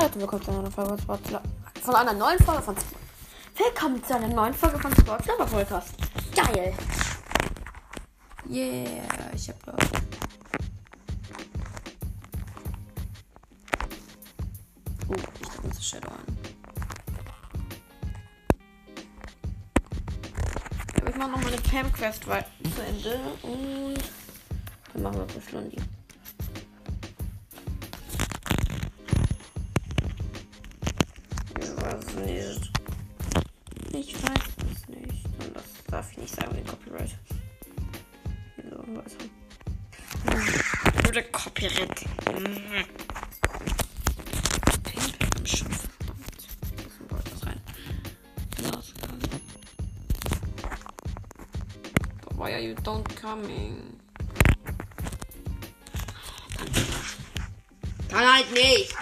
Hallo willkommen zu einer neuen Folge von Sportsler. Von einer neuen Folge von Willkommen zu einer neuen Folge von Sportsler Podcast. Geil! Yeah, ich hab da. Oh, ich das ist Shadow an. Ich mache noch meine Cam Quest zu Ende und dann machen wir das Lundi. Ich weiß es nicht. Und das darf ich nicht sagen wegen Copyright. Wieso? Weiter. Würde Copyright. Mhm. Pimpel am. Glasgang. But why are you don't coming? Kann halt nicht.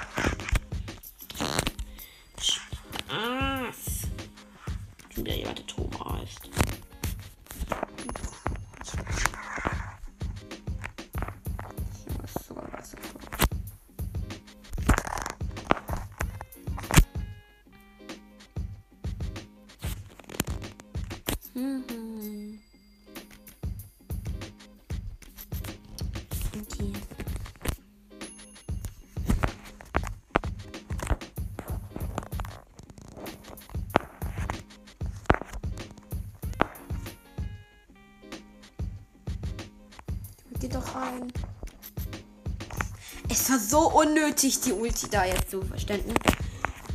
Doch rein. Es war so unnötig, die Ulti da jetzt zu verständen.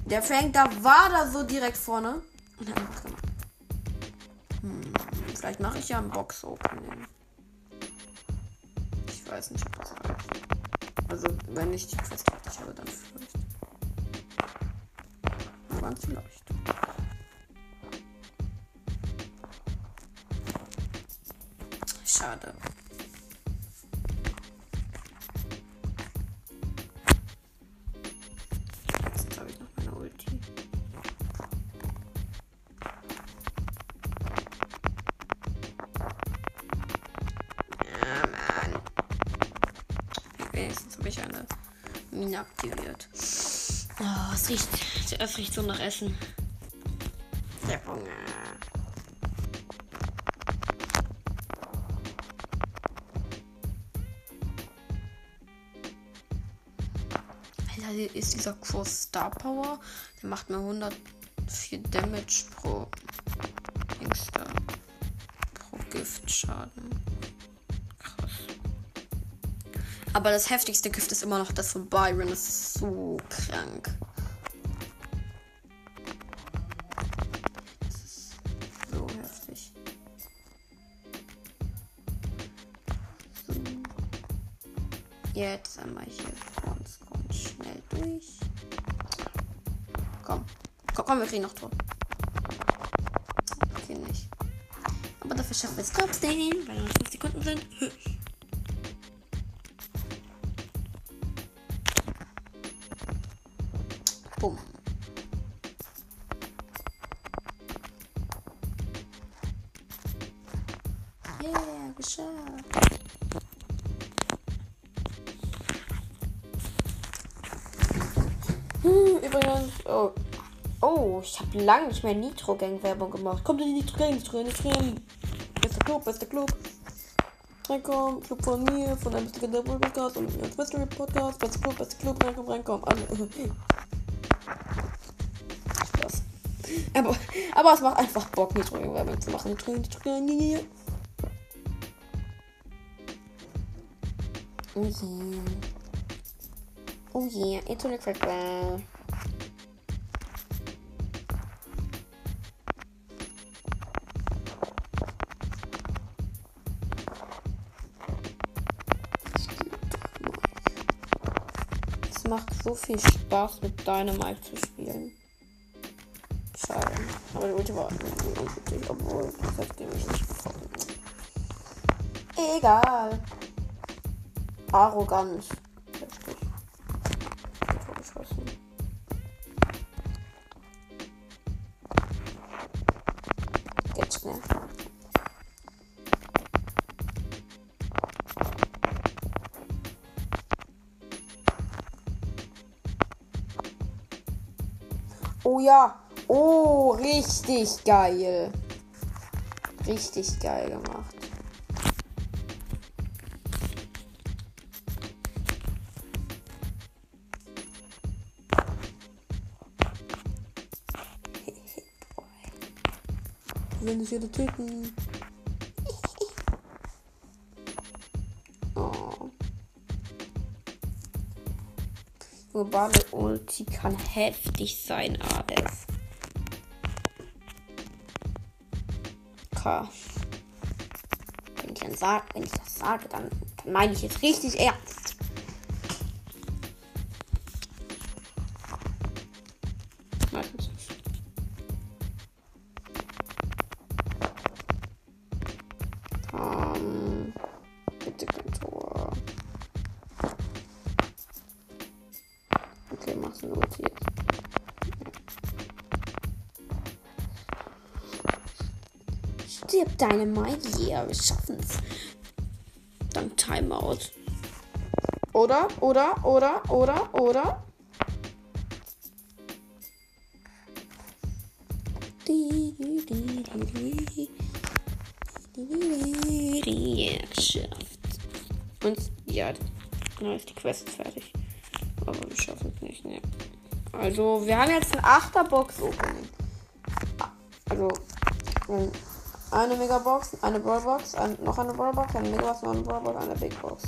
Der Frank da war da so direkt vorne. Hm, vielleicht mache ich ja ein Box-Opening. Ich weiß nicht, ob das reicht. Also, wenn ich die Quest fertig habe, dann vielleicht. Aber ganz vielleicht. Schade. Wenigstens habe ich eine Mine aktiviert. Oh, es riecht, es riecht so nach Essen. Der Hunger. Alter, ist dieser Kurs Star Power. Der macht mir 104 Damage pro Ängste. Pro Giftschaden. Aber das heftigste Gift ist immer noch das von Byron. Das ist so krank. Das ist so heftig. So. Jetzt einmal hier ganz, ganz schnell durch. Komm. Komm, komm wir kriegen noch Tor. Okay, nicht. Aber dafür schaffen wir es trotzdem, weil noch 5 Sekunden sind. übrigens, oh. Oh, ich habe lange nicht mehr Nitro-Gang-Werbung gemacht. Kommt in die Nitro-Gang, Nitro-Gang, Nitro-Gang. Bester Club, bester Club. Reinkommen, Club von mir, von einem Sticker der Podcast und mir Mystery Podcast, bester Club, bester Club, reinkommen, reinkommen. Alle. Spaß. Aber, aber es macht einfach Bock, Nitro-Gang-Werbung zu machen. Nitro-Gang, Nitro-Gang, yeah. Oh yeah. Oh yeah, it's a quick Macht so viel Spaß mit Dynamite zu spielen. Schade. Aber die Ulti war unnötig, obwohl das hat dem ich nicht gefunden. Egal. Arroganz. Oh ja. Oh, richtig geil. Richtig geil gemacht. Wenn ich wieder töten. Globale Ulti kann heftig sein, AF. K. Wenn ich, dann sag, wenn ich das sage, dann, dann meine ich jetzt richtig ernst. Deine yeah, wir schaffen's. Dann Timeout. Oder, oder, oder, oder, oder. Geschafft. Und ja, dann ist die Quest fertig. Aber wir schaffen es nicht, ne. Also, wir haben jetzt ein 8er Box Opening. Also, ähm, eine Megabox, eine Brawlbox, ein, noch eine Brawlbox, eine Megabox, noch eine Brawlbox, eine Big Box.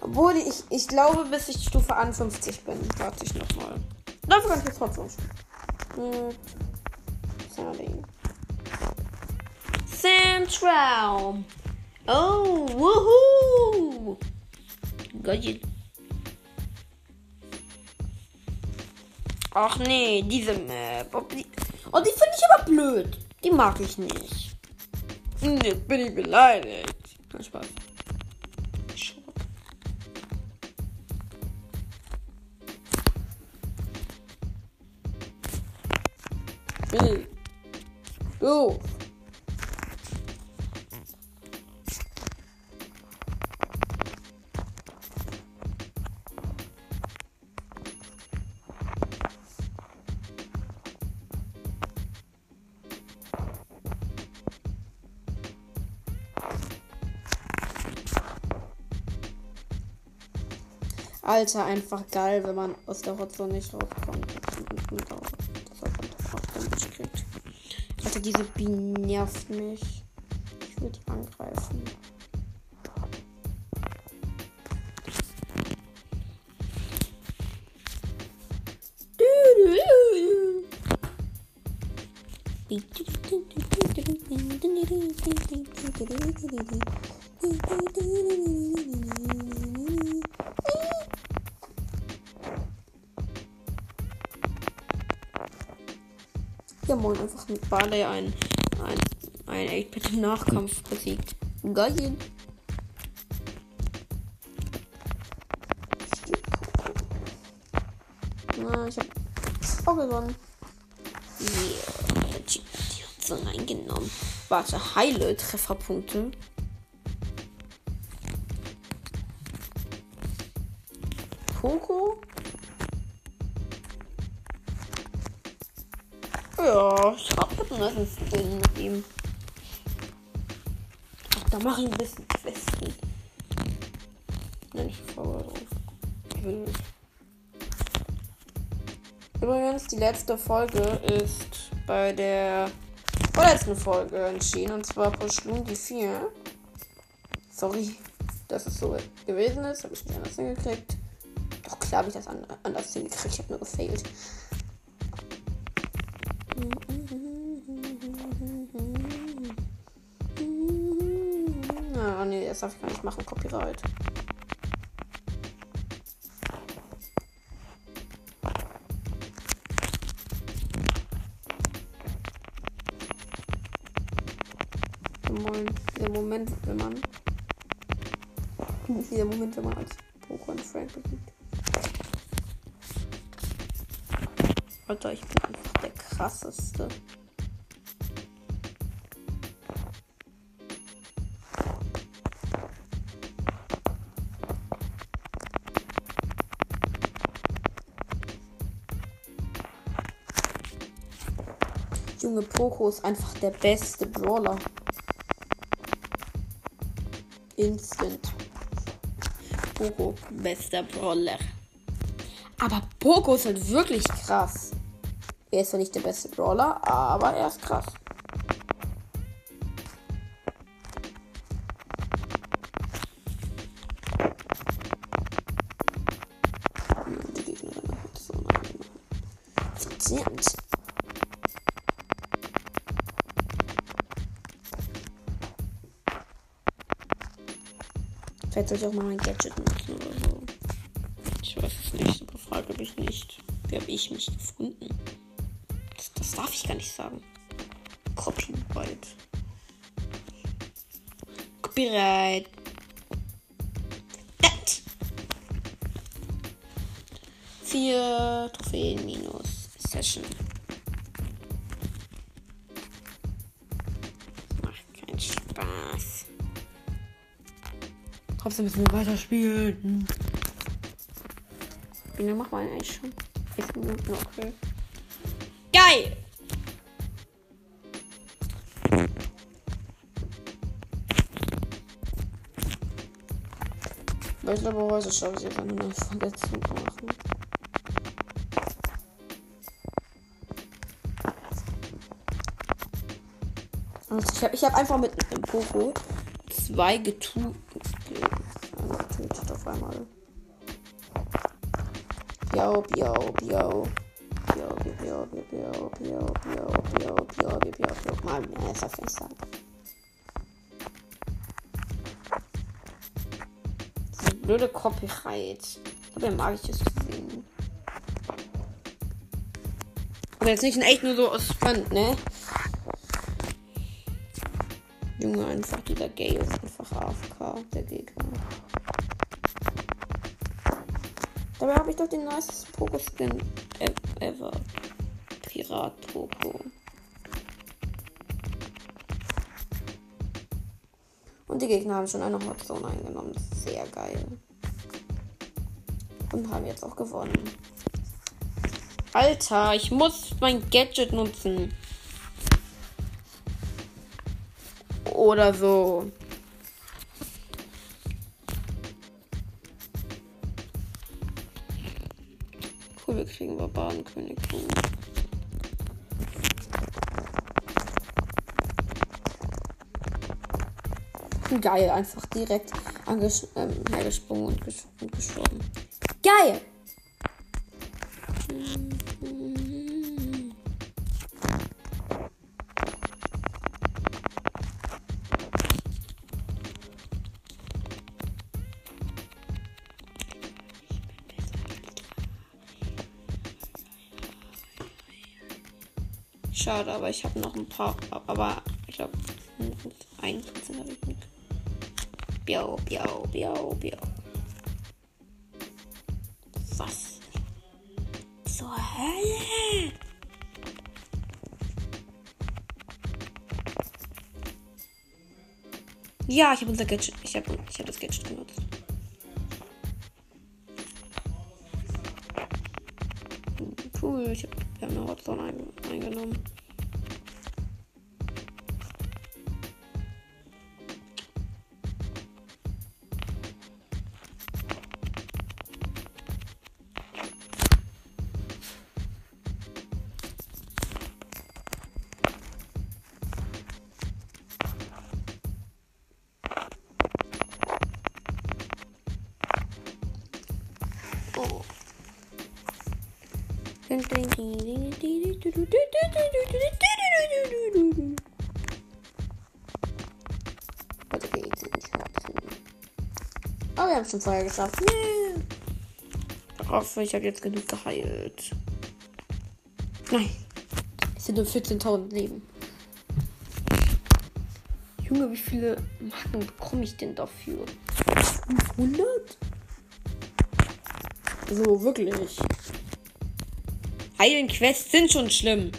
Obwohl ich, ich glaube, bis ich Stufe 51 bin, warte ich nochmal. Dafür kann ich jetzt trotzdem spielen. Hm. Sandy. Central. Oh, woohoo! Geil. Ach nee, diese Map. Oh, die, oh, die finde ich aber blöd. Die mag ich nicht. Jetzt bin ich beleidigt. Kein Spaß. Hey. Go. Alter, einfach geil, wenn man aus der Hotzone nicht rauskommt. Das hat Damage kriegt. Alter, diese Bienen nervt mich. Ich die angreifen. Ja, moin, einfach mit Barley ein, ein, ein 8-Bit im Nachkampf besiegt. Geil. Ich hab auch gewonnen. Yeah, die hat so reingenommen. Warte, heile Trefferpunkte. Coco? Ja, ich hab einen Skin mit ihm. Ach, da mache ich ein bisschen Questen. Nein, ich faul drauf. Ich will nicht. Übrigens, die letzte Folge ist bei der vorletzten Folge entschieden. Und zwar pro die 4. Sorry, dass es so gewesen ist. Habe ich nicht anders hingekriegt. Doch klar habe ich das anders hingekriegt. Ich habe nur gefailt. Das darf ich gar nicht machen. Copyright. Der Moment, wenn man. Dieser Moment, wenn man als Pokémon Frank besiegt. Alter, ich bin einfach der krasseste. Junge, Poco ist einfach der beste Brawler. Instant. Poco, bester Brawler. Aber Poco ist halt wirklich krass. Er ist zwar nicht der beste Brawler, aber er ist krass. Vielleicht soll ich auch mal mein Gadget nutzen oder so. Ich weiß es nicht, aber frage mich nicht. Wie habe ich mich gefunden? Das, das darf ich gar nicht sagen. Copyright. Copyright. Vier Trophäen minus Session. Trotzdem müssen wir weiterspielen. Wie lange machen wir eigentlich schon? Elf Minuten, okay. Geil! Weil ich glaube, heute schaffe ich jetzt eine neue Verletzung zu machen. Also ich habe ich hab einfach mit einem Poco zwei getu ge- getötet auf einmal. Piau, piau, piau. Piau, piau, piau, piau, piau, piau, piau, piau, piau, piau, piau. Mal mehr ist auf jeden Fall. Diese blöde Copyright. Dabei mag ich es zu sehen. Aber jetzt nicht in echt nur so aus Fun, ne? Junge, einfach dieser Gay ist einfach AFK, der Gegner. Dabei habe ich doch den nicest Poco-Skin ev- ever. Pirat Poco. Und die Gegner haben schon eine Hotzone eingenommen. Sehr geil. Und haben jetzt auch gewonnen. Alter, ich muss mein Gadget nutzen. Oder so. Cool, wir kriegen Barbarenkönig. Geil, einfach direkt ähm, hergesprungen und, gesch und geschoben. Geil! Schade, aber ich habe noch ein paar. Aber ich glaube, ein Prozent habe ich nicht. Biau, biau, biau, biau. Was? Zur Hölle? Ja, ich habe unser Gadget. Ich habe ich hab das Gadget genutzt. Cool, ich hab, wir haben eine Hotzone ein, eingenommen. Oh, wir haben schon vorher geschafft. Yeah. Ich hoffe, ich habe jetzt genug geheilt. Nein. Es sind nur 14.000 Leben. Junge, wie viele Marken bekomme ich denn dafür? 500? So, wirklich. Heilen Quests sind schon schlimm.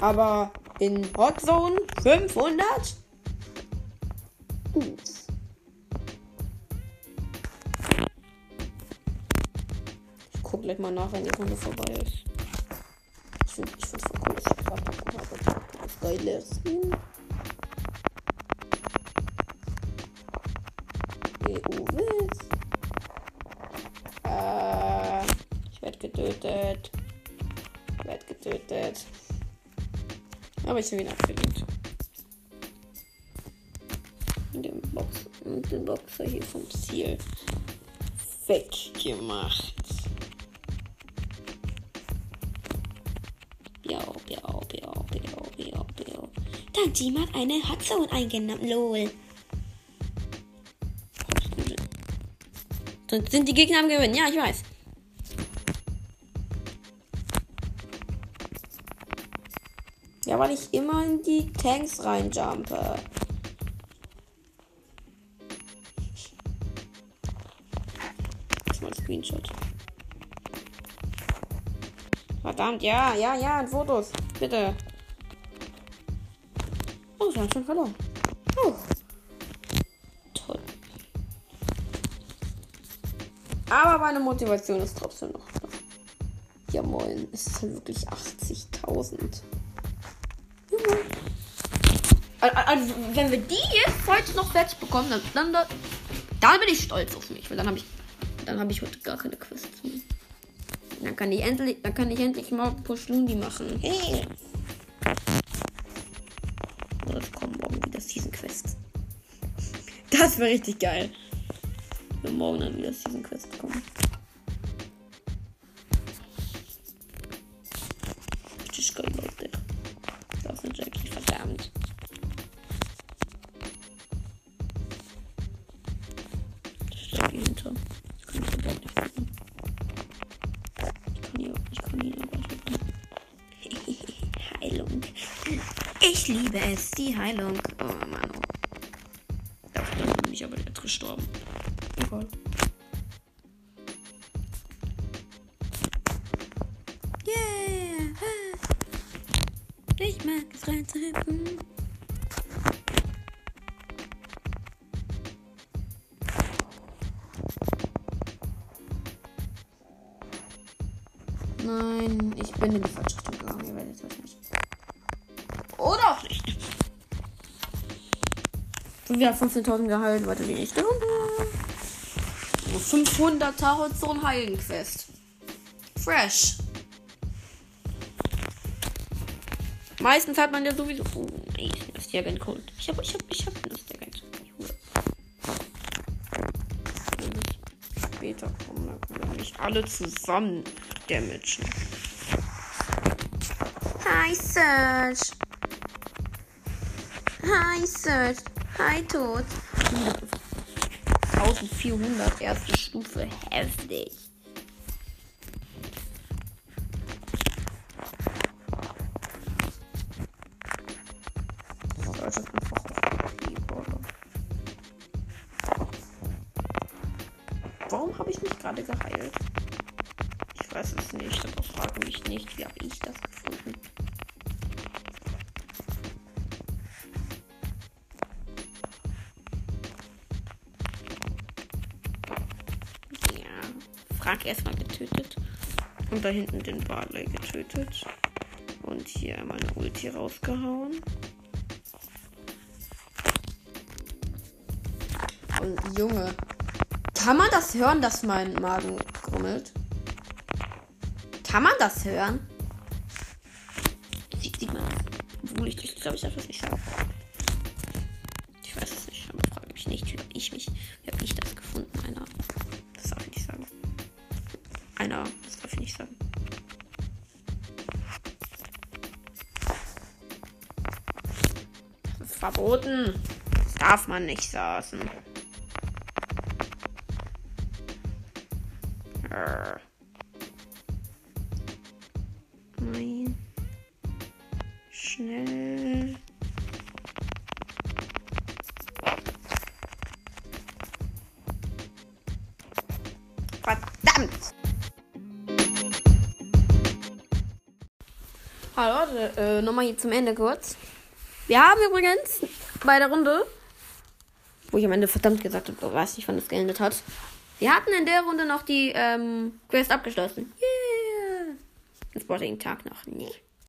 Aber in Hot Zone 500? Mal nach, wenn die Runde vorbei ist. Ich finde ich find voll cool, dass ich gerade habe. Eilersen. EU-Wiss. Äh, ich werde getötet. Ich werde getötet. Aber ich bin wieder abgelehnt. Den, Box, und den Boxer hier vom Ziel weggemacht. Team hat eine Hotzone eingenommen. Lol. Sonst sind die Gegner am Gewinnen. Ja, ich weiß. Ja, weil ich immer in die Tanks reinjumpe. Das mal Screenshot. Verdammt, ja, ja, ja, Fotos. Bitte. Wir haben schon verloren. Oh. Toll. Aber meine Motivation ist trotzdem noch. Ja, moin. Es ist halt wirklich 80.000. Also, wenn wir die jetzt heute noch fertig bekommen, dann, dann, dann, bin ich stolz auf mich, weil dann habe ich, dann habe ich heute gar keine Quests. Dann kann ich endlich, dann kann ich endlich mal Push Lundi machen. Hey. Das wäre richtig geil. Wenn morgen dann wieder Season Quests kommen. Richtig geil, Leute. Das ist Jackie, verdammt. Das ist Jackie hinter. Ich kann mich überhaupt nicht finden. Ich kann hier, ich kann nicht finden. Heilung. Ich liebe es, die Heilung. Oh Mann. Gestorben. Egal. Wieder 15.000 geheilt. Weiter die nächste Runde. Oh, 500 Tarot-Zone Heilen-Quest. Fresh. Meistens hat man ja sowieso. Oh, nee, ich nehme Stagger Cold. Ich hab, ich hab, ich hab eine Stagger Später kommen, dann können wir nicht alle zusammen damagen. Hi, Search. Hi, Search. Hi, Tod. 1400 erste Stufe. Heftig. Hinten den Barley getötet. Und hier meine Ulti rausgehauen. Und Junge, kann man das hören, dass mein Magen grummelt? Kann man das hören? Sieht, sieht man das? Obwohl ich, ich glaube, ich darf das nicht sagen. Verboten. Das darf man nicht sagen. Arr. Nein. Schnell. Verdammt! Hallo äh, nochmal hier zum Ende kurz. Wir haben übrigens bei der Runde, wo ich am Ende verdammt gesagt habe, weiß nicht, wann das geendet hat. Wir hatten in der Runde noch die ähm, Quest abgeschlossen. Yeah! Den Sporting Tag noch. Nee.